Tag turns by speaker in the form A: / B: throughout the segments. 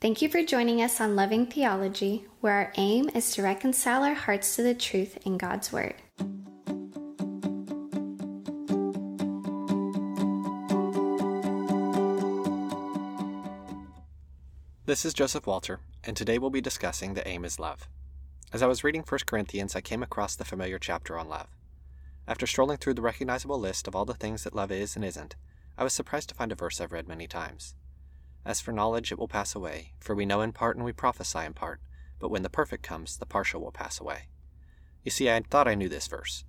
A: Thank you for joining us on Loving Theology, where our aim is to reconcile our hearts to the truth in God's Word.
B: This is Joseph Walter, and today we'll be discussing The Aim is Love. As I was reading 1 Corinthians, I came across the familiar chapter on love. After strolling through the recognizable list of all the things that love is and isn't, I was surprised to find a verse I've read many times. As for knowledge, it will pass away, for we know in part and we prophesy in part, but when the perfect comes, the partial will pass away. You see, I thought I knew this verse.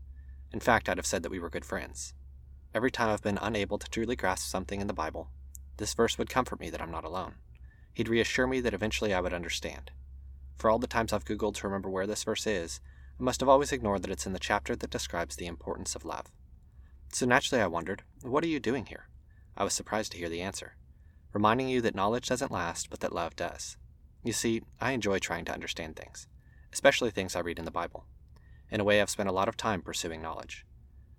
B: In fact, I'd have said that we were good friends. Every time I've been unable to truly grasp something in the Bible, this verse would comfort me that I'm not alone. He'd reassure me that eventually I would understand. For all the times I've Googled to remember where this verse is, I must have always ignored that it's in the chapter that describes the importance of love. So naturally I wondered, what are you doing here? I was surprised to hear the answer, reminding you that knowledge doesn't last, but that love does. You see, I enjoy trying to understand things, especially things I read in the Bible. In a way, I've spent a lot of time pursuing knowledge.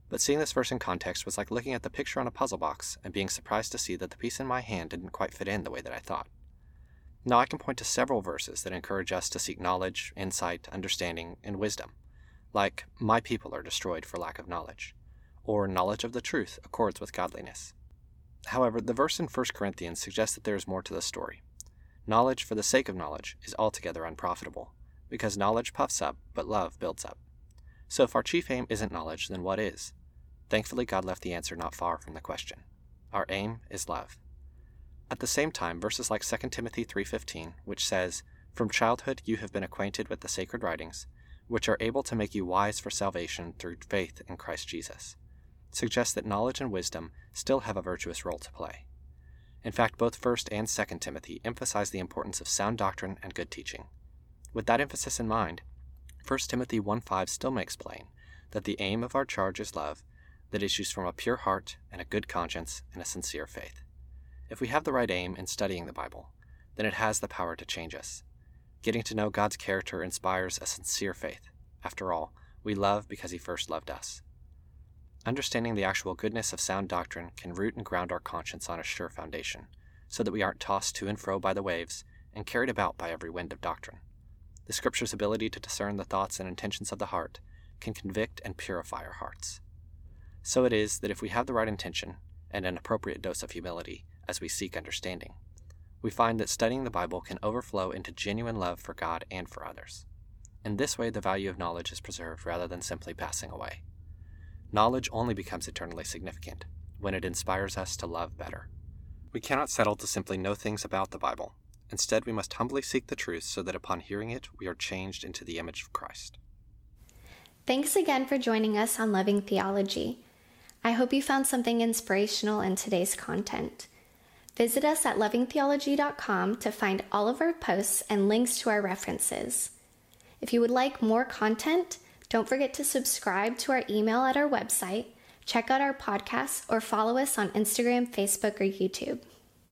B: But seeing this verse in context was like looking at the picture on a puzzle box and being surprised to see that the piece in my hand didn't quite fit in the way that I thought. Now I can point to several verses that encourage us to seek knowledge, insight, understanding, and wisdom, like, My people are destroyed for lack of knowledge, or Knowledge of the truth accords with godliness. However, the verse in 1 Corinthians suggests that there is more to the story. Knowledge for the sake of knowledge is altogether unprofitable, because knowledge puffs up, but love builds up. So if our chief aim isn't knowledge, then what is? Thankfully, God left the answer not far from the question. Our aim is love. At the same time, verses like 2 Timothy 3:15, which says, "From childhood you have been acquainted with the sacred writings, which are able to make you wise for salvation through faith in Christ Jesus," suggest that knowledge and wisdom still have a virtuous role to play. In fact, both 1st and 2nd Timothy emphasize the importance of sound doctrine and good teaching. With that emphasis in mind, 1 Timothy 1:5 still makes plain that the aim of our charge is love that issues from a pure heart and a good conscience and a sincere faith. If we have the right aim in studying the Bible, then it has the power to change us. Getting to know God's character inspires a sincere faith. After all, we love because He first loved us. Understanding the actual goodness of sound doctrine can root and ground our conscience on a sure foundation, so that we aren't tossed to and fro by the waves and carried about by every wind of doctrine. The Scripture's ability to discern the thoughts and intentions of the heart can convict and purify our hearts. So it is that if we have the right intention and an appropriate dose of humility, as we seek understanding. We find that studying the Bible can overflow into genuine love for God and for others. In this way, the value of knowledge is preserved rather than simply passing away. Knowledge only becomes eternally significant when it inspires us to love better. We cannot settle to simply know things about the Bible. Instead, we must humbly seek the truth so that upon hearing it, we are changed into the image of Christ.
A: Thanks again for joining us on Loving Theology. I hope you found something inspirational in today's content. Visit us at lovingtheology.com to find all of our posts and links to our references. If you would like more content, don't forget to subscribe to our email at our website, check out our podcasts, or follow us on Instagram, Facebook, or YouTube.